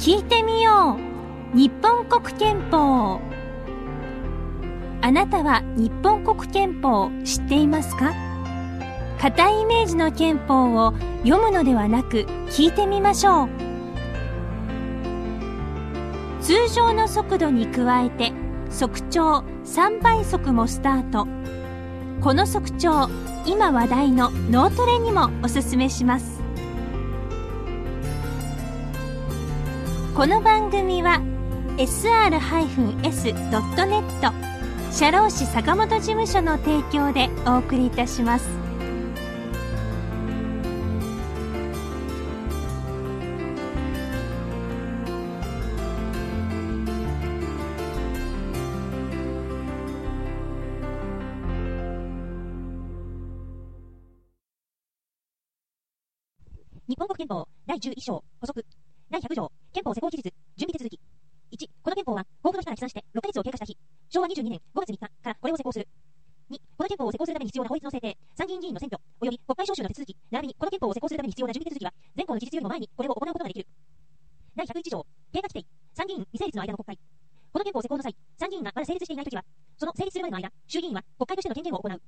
聞いてみよう。日本国憲法。あなたは日本国憲法を知っていますか？固いイメージの憲法を読むのではなく聞いてみましょう。通常の速度に加えて速調3倍速もスタート。この速調今話題の脳トレにもおすすめします。この番組は sr-s.net 社労士坂本事務所の提供でお送りいたします。日本国憲法第11章補足第100条。憲法施行期日準備手続き。1この憲法は公布の日から起算して6ヶ月を経過した日昭和22年5月3日からこれを施行する。2この憲法を施行するために必要な法律の制定参議院議員の選挙及び国会召集の手続き並びにこの憲法を施行するために必要な準備手続きは全項の期日よりも前にこれを行うことができる。第101条経過規定参議院未成立の間の国会。この憲法施行の際参議院がまだ成立していないときはその成立するまでの間衆議院は国会としての権限を行う。